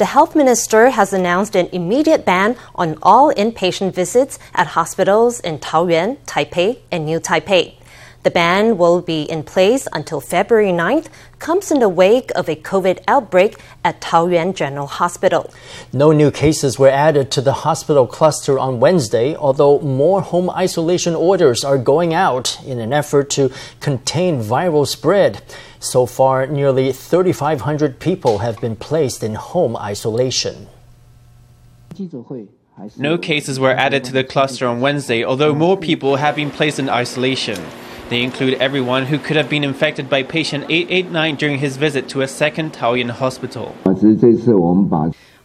the health minister has announced an immediate ban on all inpatient visits at hospitals in Taoyuan, Taipei, and New Taipei. The ban will be in place until February 9th, comes in the wake of a COVID outbreak at Taoyuan General Hospital. No new cases were added to the hospital cluster on Wednesday, although more home isolation orders are going out in an effort to contain viral spread. So far, nearly 3,500 people have been placed in home isolation. No cases were added to the cluster on Wednesday, although more people have been placed in isolation. They include everyone who could have been infected by patient 889 during his visit to a second Taoyuan hospital.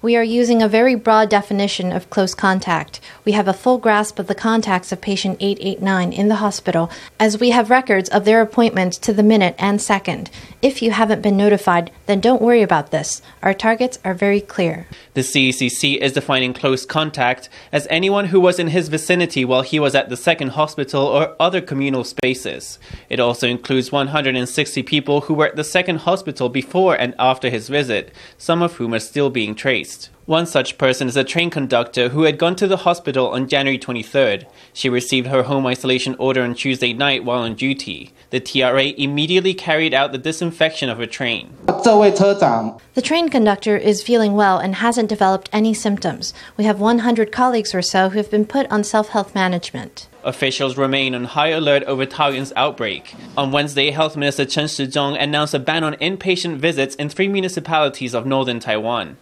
We are using a very broad definition of close contact. We have a full grasp of the contacts of patient 889 in the hospital, as we have records of their appointments to the minute and second. If you haven't been notified, then don't worry about this. Our targets are very clear. The CECC is defining close contact as anyone who was in his vicinity while he was at the second hospital or other communal spaces. It also includes 160 people who were at the second hospital before and after his visit, some of whom are still being traced least one such person is a train conductor who had gone to the hospital on January 23rd. She received her home isolation order on Tuesday night while on duty. The TRA immediately carried out the disinfection of her train. The train conductor is feeling well and hasn't developed any symptoms. We have 100 colleagues or so who have been put on self health management. Officials remain on high alert over Taoyuan's outbreak. On Wednesday, Health Minister Chen Shizhong announced a ban on inpatient visits in three municipalities of northern Taiwan.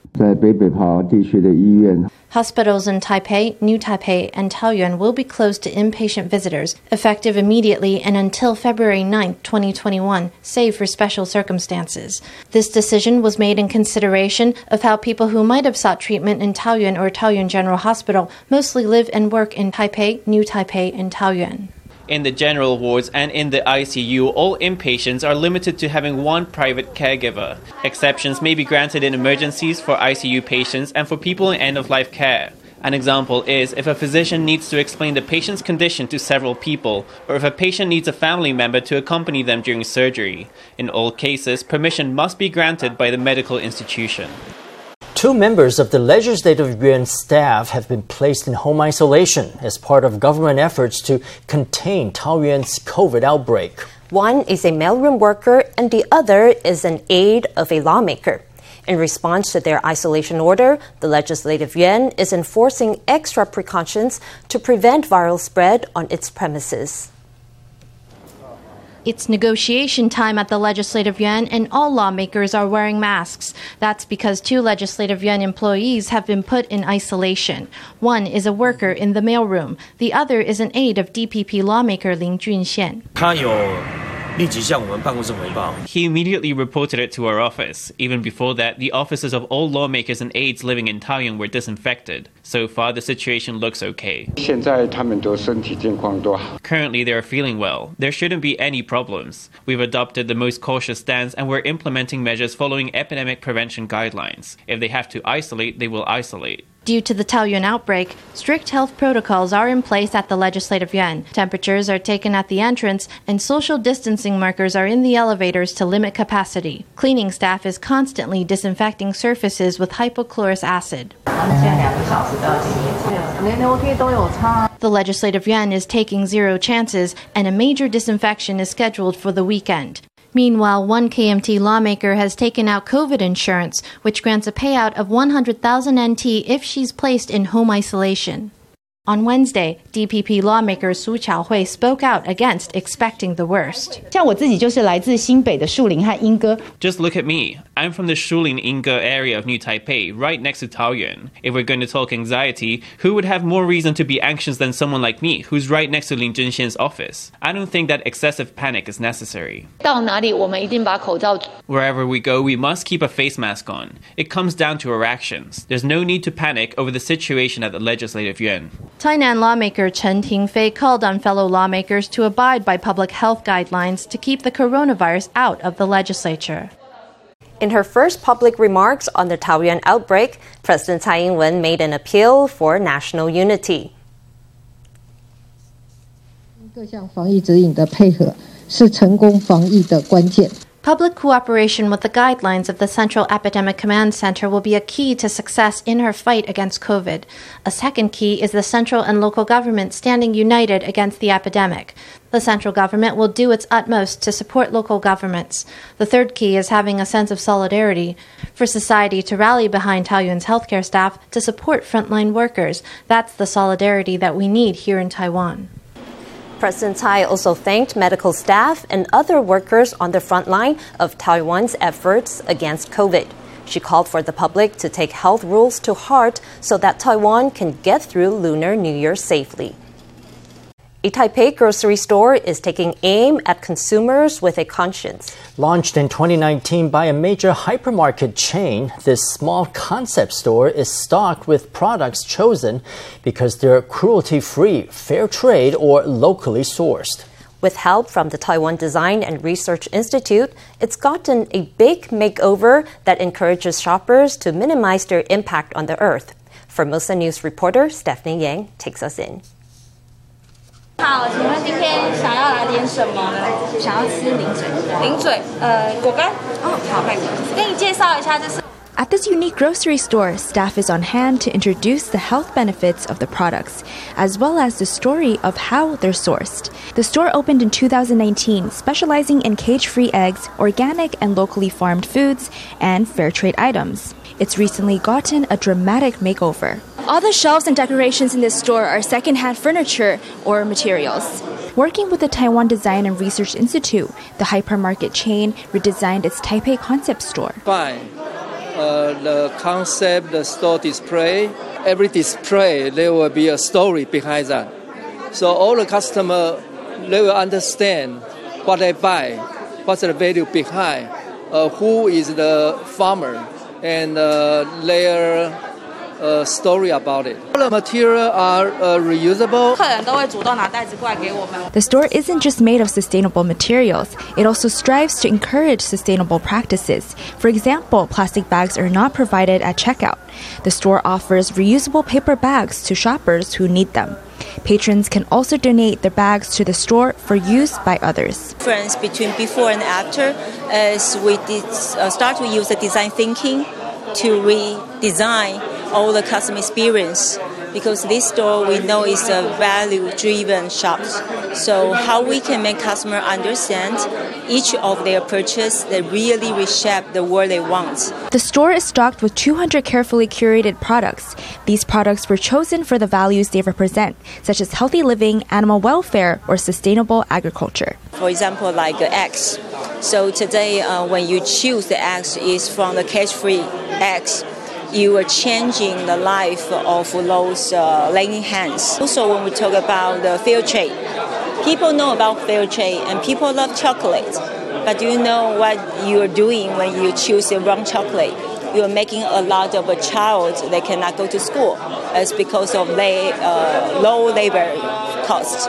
Hospitals in Taipei, New Taipei, and Taoyuan will be closed to inpatient visitors, effective immediately and until February 9, 2021, save for special circumstances. This decision was made in consideration of how people who might have sought treatment in Taoyuan or Taoyuan General Hospital mostly live and work in Taipei, New Taipei, and Taoyuan. In the general wards and in the ICU, all inpatients are limited to having one private caregiver. Exceptions may be granted in emergencies for ICU patients and for people in end of life care. An example is if a physician needs to explain the patient's condition to several people, or if a patient needs a family member to accompany them during surgery. In all cases, permission must be granted by the medical institution. Two members of the Legislative Yuan staff have been placed in home isolation as part of government efforts to contain Taoyuan's COVID outbreak. One is a mailroom worker, and the other is an aide of a lawmaker. In response to their isolation order, the Legislative Yuan is enforcing extra precautions to prevent viral spread on its premises. It's negotiation time at the Legislative Yuan, and all lawmakers are wearing masks. That's because two Legislative Yuan employees have been put in isolation. One is a worker in the mailroom, the other is an aide of DPP lawmaker Lin Junxian. He immediately reported it to our office. Even before that, the offices of all lawmakers and aides living in Taoyuan were disinfected. So far, the situation looks okay. Currently, they are feeling well. There shouldn't be any problems. We've adopted the most cautious stance and we're implementing measures following epidemic prevention guidelines. If they have to isolate, they will isolate. Due to the Taoyuan outbreak, strict health protocols are in place at the Legislative Yuan. Temperatures are taken at the entrance, and social distancing markers are in the elevators to limit capacity. Cleaning staff is constantly disinfecting surfaces with hypochlorous acid. The Legislative Yuan is taking zero chances, and a major disinfection is scheduled for the weekend. Meanwhile, one KMT lawmaker has taken out COVID insurance, which grants a payout of 100,000 NT if she's placed in home isolation. On Wednesday, DPP lawmaker Su Qiaohui spoke out against expecting the worst. Just look at me. I'm from the Shulin Yingge area of New Taipei, right next to Taoyuan. If we're going to talk anxiety, who would have more reason to be anxious than someone like me, who's right next to Lin Junxian's office? I don't think that excessive panic is necessary. Wherever we go, we must keep a face mask on. It comes down to our actions. There's no need to panic over the situation at the legislative yuan. Tainan lawmaker Chen Tingfei called on fellow lawmakers to abide by public health guidelines to keep the coronavirus out of the legislature. In her first public remarks on the Taoyuan outbreak, President Tsai Ing-wen made an appeal for national unity. 各项防疫指引的配合是成功防疫的关键。 Public cooperation with the guidelines of the Central Epidemic Command Center will be a key to success in her fight against COVID. A second key is the central and local government standing united against the epidemic. The central government will do its utmost to support local governments. The third key is having a sense of solidarity. For society to rally behind Taoyuan's healthcare staff to support frontline workers, that's the solidarity that we need here in Taiwan. President Tsai also thanked medical staff and other workers on the front line of Taiwan's efforts against COVID. She called for the public to take health rules to heart so that Taiwan can get through Lunar New Year safely. A Taipei grocery store is taking aim at consumers with a conscience. Launched in 2019 by a major hypermarket chain, this small concept store is stocked with products chosen because they're cruelty free, fair trade, or locally sourced. With help from the Taiwan Design and Research Institute, it's gotten a big makeover that encourages shoppers to minimize their impact on the earth. Formosa News reporter Stephanie Yang takes us in. 好，请问今天想要来点什么呢？想要吃零嘴，零嘴，呃，果干。哦，好，可以。给你介绍一下，这是。At this unique grocery store, staff is on hand to introduce the health benefits of the products, as well as the story of how they're sourced. The store opened in 2019, specializing in cage free eggs, organic and locally farmed foods, and fair trade items. It's recently gotten a dramatic makeover. All the shelves and decorations in this store are secondhand furniture or materials. Working with the Taiwan Design and Research Institute, the hypermarket chain redesigned its Taipei concept store. Fine. Uh, the concept, the store display, every display, there will be a story behind that. So all the customer, they will understand what they buy, what's the value behind, uh, who is the farmer, and uh, their uh, story about it. All the material are uh, reusable. The store isn't just made of sustainable materials, it also strives to encourage sustainable practices. For example, plastic bags are not provided at checkout. The store offers reusable paper bags to shoppers who need them. Patrons can also donate their bags to the store for use by others. Difference between before and after is we did, uh, start to use the design thinking to redesign all the customer experience because this store we know is a value driven shop. So how we can make customer understand each of their purchase that really reshape the world they want. The store is stocked with 200 carefully curated products. These products were chosen for the values they represent such as healthy living animal welfare or sustainable agriculture. For example like eggs. So today uh, when you choose the eggs is from the cage free eggs you are changing the life of those uh, laying hens. Also, when we talk about the fair trade, people know about fair trade and people love chocolate. But do you know what you are doing when you choose the wrong chocolate? You are making a lot of a child they cannot go to school. It's because of uh, low labor costs.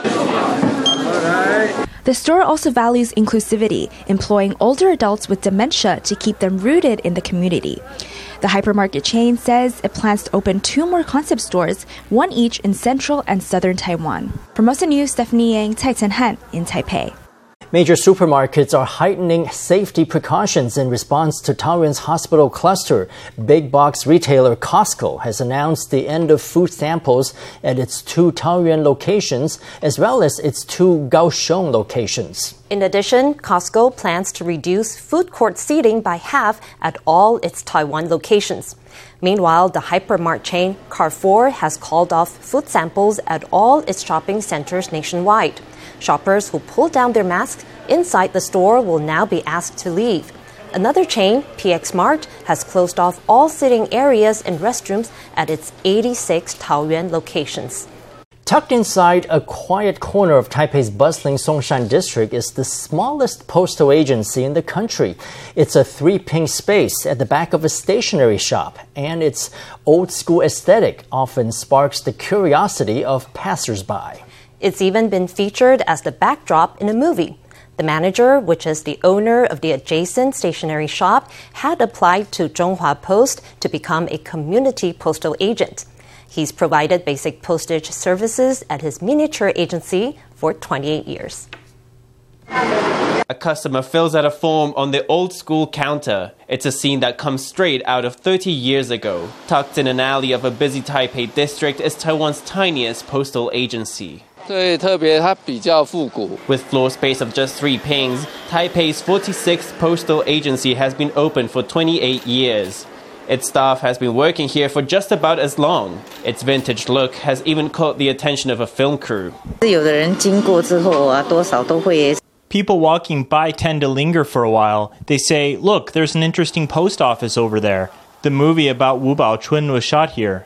The store also values inclusivity, employing older adults with dementia to keep them rooted in the community. The hypermarket chain says it plans to open two more concept stores, one each in central and southern Taiwan. Formosa News, Stephanie Yang, Cai Han in Taipei. Major supermarkets are heightening safety precautions in response to Taoyuan's hospital cluster. Big box retailer Costco has announced the end of food samples at its two Taoyuan locations as well as its two Kaohsiung locations. In addition, Costco plans to reduce food court seating by half at all its Taiwan locations. Meanwhile, the hypermart chain Carrefour has called off food samples at all its shopping centers nationwide. Shoppers who pull down their masks inside the store will now be asked to leave. Another chain, PX Mart, has closed off all sitting areas and restrooms at its 86 Taoyuan locations. Tucked inside a quiet corner of Taipei's bustling Songshan district is the smallest postal agency in the country. It's a three ping space at the back of a stationery shop, and its old school aesthetic often sparks the curiosity of passersby. It's even been featured as the backdrop in a movie. The manager, which is the owner of the adjacent stationery shop, had applied to Zhonghua Post to become a community postal agent. He's provided basic postage services at his miniature agency for 28 years. A customer fills out a form on the old school counter. It's a scene that comes straight out of 30 years ago. Tucked in an alley of a busy Taipei district is Taiwan's tiniest postal agency. With floor space of just three pings, Taipei's 46th postal agency has been open for 28 years. Its staff has been working here for just about as long. Its vintage look has even caught the attention of a film crew. People walking by tend to linger for a while. They say, Look, there's an interesting post office over there. The movie about Wu Baochun was shot here.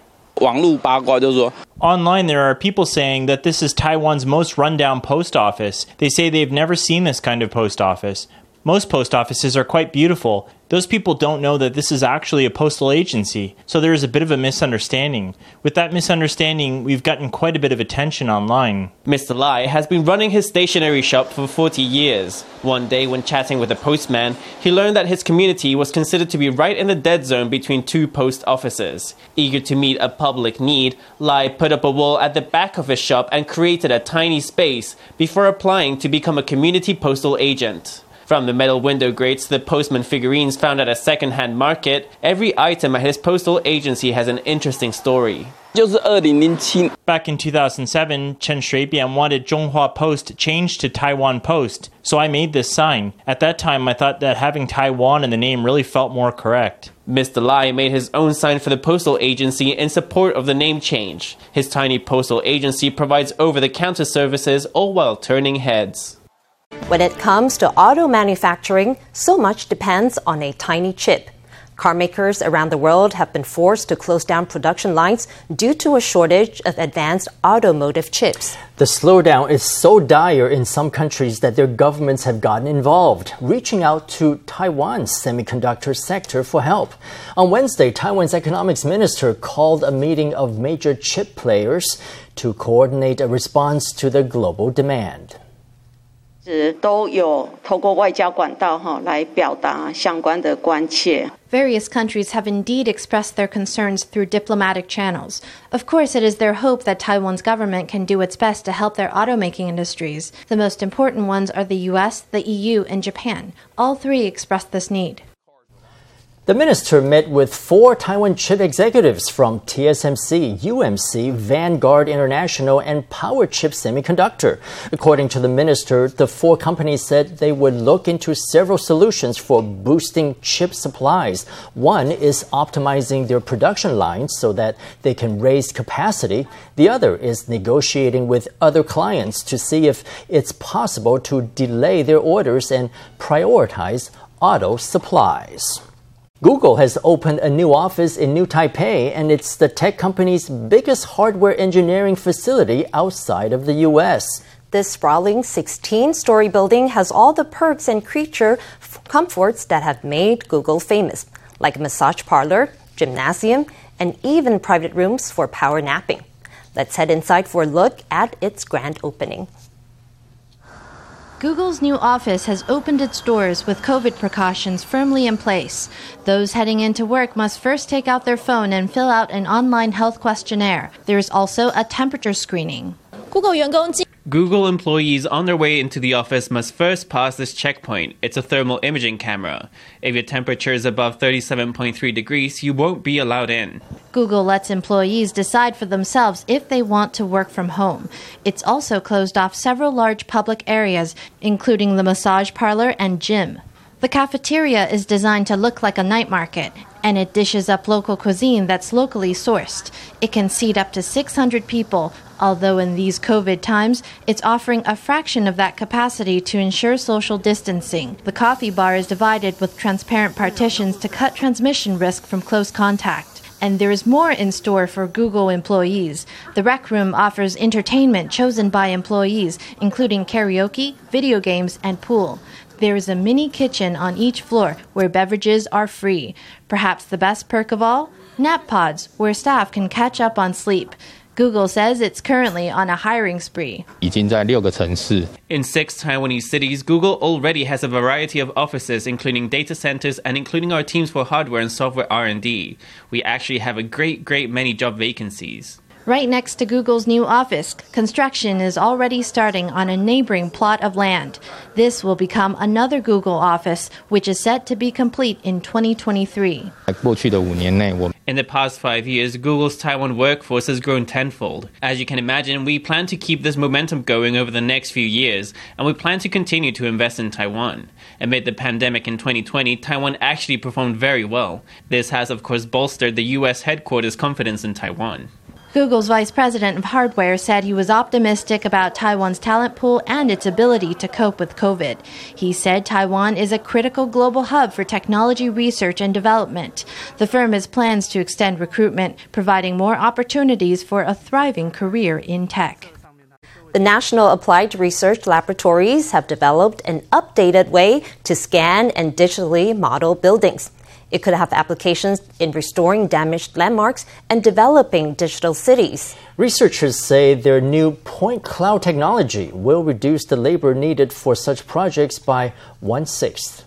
Online, there are people saying that this is Taiwan's most rundown post office. They say they've never seen this kind of post office. Most post offices are quite beautiful. Those people don't know that this is actually a postal agency, so there is a bit of a misunderstanding. With that misunderstanding, we've gotten quite a bit of attention online. Mr. Lai has been running his stationery shop for 40 years. One day, when chatting with a postman, he learned that his community was considered to be right in the dead zone between two post offices. Eager to meet a public need, Lai put up a wall at the back of his shop and created a tiny space before applying to become a community postal agent. From the metal window grates to the postman figurines found at a second-hand market, every item at his postal agency has an interesting story. Back in 2007, Chen Shuibian wanted Zhonghua Post changed to Taiwan Post, so I made this sign. At that time, I thought that having Taiwan in the name really felt more correct. Mr. Lai made his own sign for the postal agency in support of the name change. His tiny postal agency provides over the counter services all while turning heads. When it comes to auto manufacturing, so much depends on a tiny chip. Car makers around the world have been forced to close down production lines due to a shortage of advanced automotive chips. The slowdown is so dire in some countries that their governments have gotten involved, reaching out to Taiwan's semiconductor sector for help. On Wednesday, Taiwan's economics minister called a meeting of major chip players to coordinate a response to the global demand. 都有透过外交管道哈来表达相关的关切。Various countries have indeed expressed their concerns through diplomatic channels. Of course, it is their hope that Taiwan's government can do its best to help their automaking industries. The most important ones are the US, the EU, and Japan. All three expressed this need. The minister met with four Taiwan chip executives from TSMC, UMC, Vanguard International, and Powerchip Semiconductor. According to the minister, the four companies said they would look into several solutions for boosting chip supplies. One is optimizing their production lines so that they can raise capacity. The other is negotiating with other clients to see if it's possible to delay their orders and prioritize auto supplies. Google has opened a new office in New Taipei, and it's the tech company's biggest hardware engineering facility outside of the U.S. This sprawling 16 story building has all the perks and creature comforts that have made Google famous, like a massage parlor, gymnasium, and even private rooms for power napping. Let's head inside for a look at its grand opening. Google's new office has opened its doors with COVID precautions firmly in place. Those heading into work must first take out their phone and fill out an online health questionnaire. There's also a temperature screening. Google 员工 Google employees on their way into the office must first pass this checkpoint. It's a thermal imaging camera. If your temperature is above 37.3 degrees, you won't be allowed in. Google lets employees decide for themselves if they want to work from home. It's also closed off several large public areas, including the massage parlor and gym. The cafeteria is designed to look like a night market, and it dishes up local cuisine that's locally sourced. It can seat up to 600 people, although in these COVID times, it's offering a fraction of that capacity to ensure social distancing. The coffee bar is divided with transparent partitions to cut transmission risk from close contact. And there is more in store for Google employees. The Rec Room offers entertainment chosen by employees, including karaoke, video games, and pool. There is a mini kitchen on each floor where beverages are free. Perhaps the best perk of all? Nap pods, where staff can catch up on sleep. Google says it's currently on a hiring spree. In six Taiwanese cities, Google already has a variety of offices, including data centers and including our teams for hardware and software R&D. We actually have a great, great many job vacancies. Right next to Google's new office, construction is already starting on a neighboring plot of land. This will become another Google office, which is set to be complete in 2023. In the past five years, Google's Taiwan workforce has grown tenfold. As you can imagine, we plan to keep this momentum going over the next few years, and we plan to continue to invest in Taiwan. Amid the pandemic in 2020, Taiwan actually performed very well. This has, of course, bolstered the U.S. headquarters' confidence in Taiwan. Google's vice president of hardware said he was optimistic about Taiwan's talent pool and its ability to cope with COVID. He said Taiwan is a critical global hub for technology research and development. The firm has plans to extend recruitment, providing more opportunities for a thriving career in tech. The National Applied Research Laboratories have developed an updated way to scan and digitally model buildings. It could have applications in restoring damaged landmarks and developing digital cities. Researchers say their new point cloud technology will reduce the labor needed for such projects by one sixth.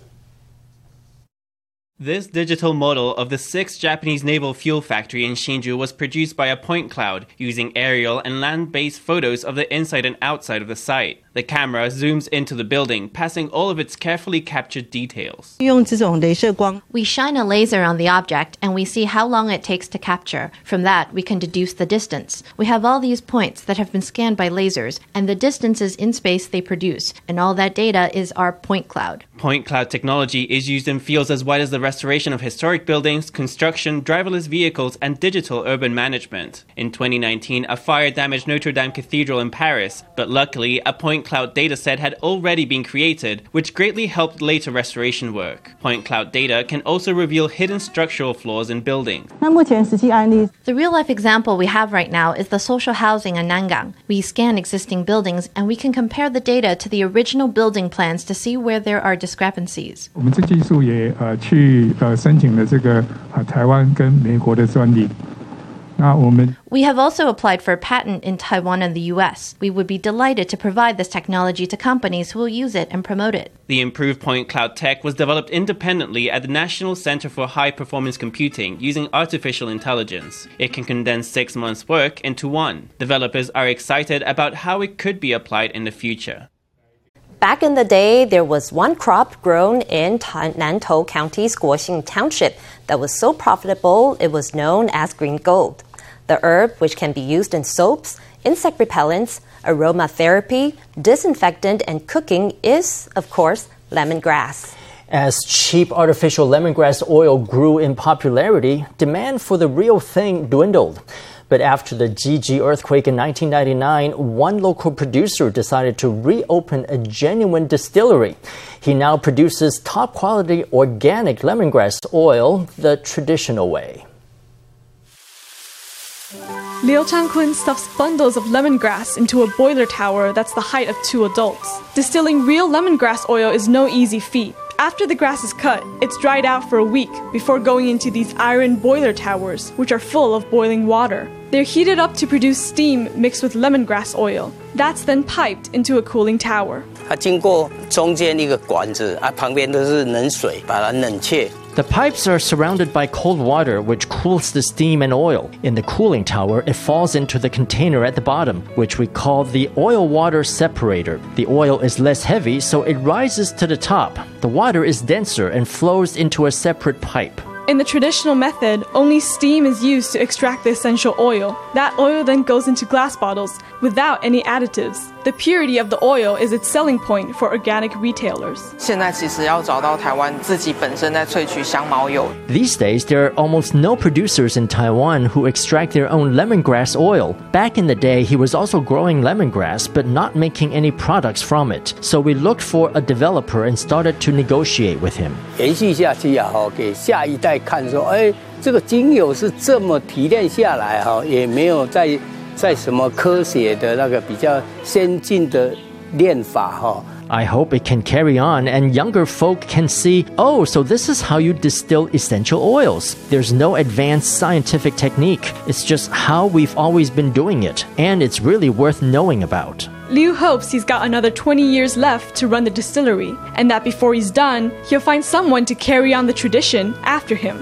This digital model of the sixth Japanese naval fuel factory in Hsinchu was produced by a point cloud using aerial and land based photos of the inside and outside of the site. The camera zooms into the building, passing all of its carefully captured details. We shine a laser on the object and we see how long it takes to capture. From that, we can deduce the distance. We have all these points that have been scanned by lasers and the distances in space they produce, and all that data is our point cloud. Point cloud technology is used in fields as wide as the restoration of historic buildings, construction, driverless vehicles, and digital urban management. In 2019, a fire damaged Notre Dame Cathedral in Paris, but luckily, a point Cloud dataset had already been created, which greatly helped later restoration work. Point cloud data can also reveal hidden structural flaws in buildings. The real life example we have right now is the social housing in Nangang. We scan existing buildings and we can compare the data to the original building plans to see where there are discrepancies. 我们这技术也呃去呃申请了这个呃台湾跟美国的专利。 Ah, we have also applied for a patent in Taiwan and the US. We would be delighted to provide this technology to companies who will use it and promote it. The improved point cloud tech was developed independently at the National Center for High Performance Computing using artificial intelligence. It can condense six months' work into one. Developers are excited about how it could be applied in the future. Back in the day, there was one crop grown in Nantou County's Guoxing Township that was so profitable it was known as green gold. The herb, which can be used in soaps, insect repellents, aromatherapy, disinfectant, and cooking, is, of course, lemongrass. As cheap artificial lemongrass oil grew in popularity, demand for the real thing dwindled. But after the Jiji earthquake in 1999, one local producer decided to reopen a genuine distillery. He now produces top quality organic lemongrass oil the traditional way. Liu Changkun stuffs bundles of lemongrass into a boiler tower that's the height of two adults. Distilling real lemongrass oil is no easy feat. After the grass is cut, it's dried out for a week before going into these iron boiler towers, which are full of boiling water. They're heated up to produce steam mixed with lemongrass oil. That's then piped into a cooling tower. 它经过中间一个管子啊，旁边都是冷水，把它冷却。 the pipes are surrounded by cold water, which cools the steam and oil. In the cooling tower, it falls into the container at the bottom, which we call the oil water separator. The oil is less heavy, so it rises to the top. The water is denser and flows into a separate pipe. In the traditional method, only steam is used to extract the essential oil. That oil then goes into glass bottles without any additives. The purity of the oil is its selling point for organic retailers. These days, there are almost no producers in Taiwan who extract their own lemongrass oil. Back in the day, he was also growing lemongrass but not making any products from it. So we looked for a developer and started to negotiate with him. 在看说，哎，这个精油是这么提炼下来哈，也没有在 在什么科学的那个比较先进的炼法哈。I hope it can carry on and younger folk can see, oh, so this is how you distill essential oils. There's no advanced scientific technique. It's just how we've always been doing it, and it's really worth knowing about. Liu hopes he's got another 20 years left to run the distillery, and that before he's done, he'll find someone to carry on the tradition after him.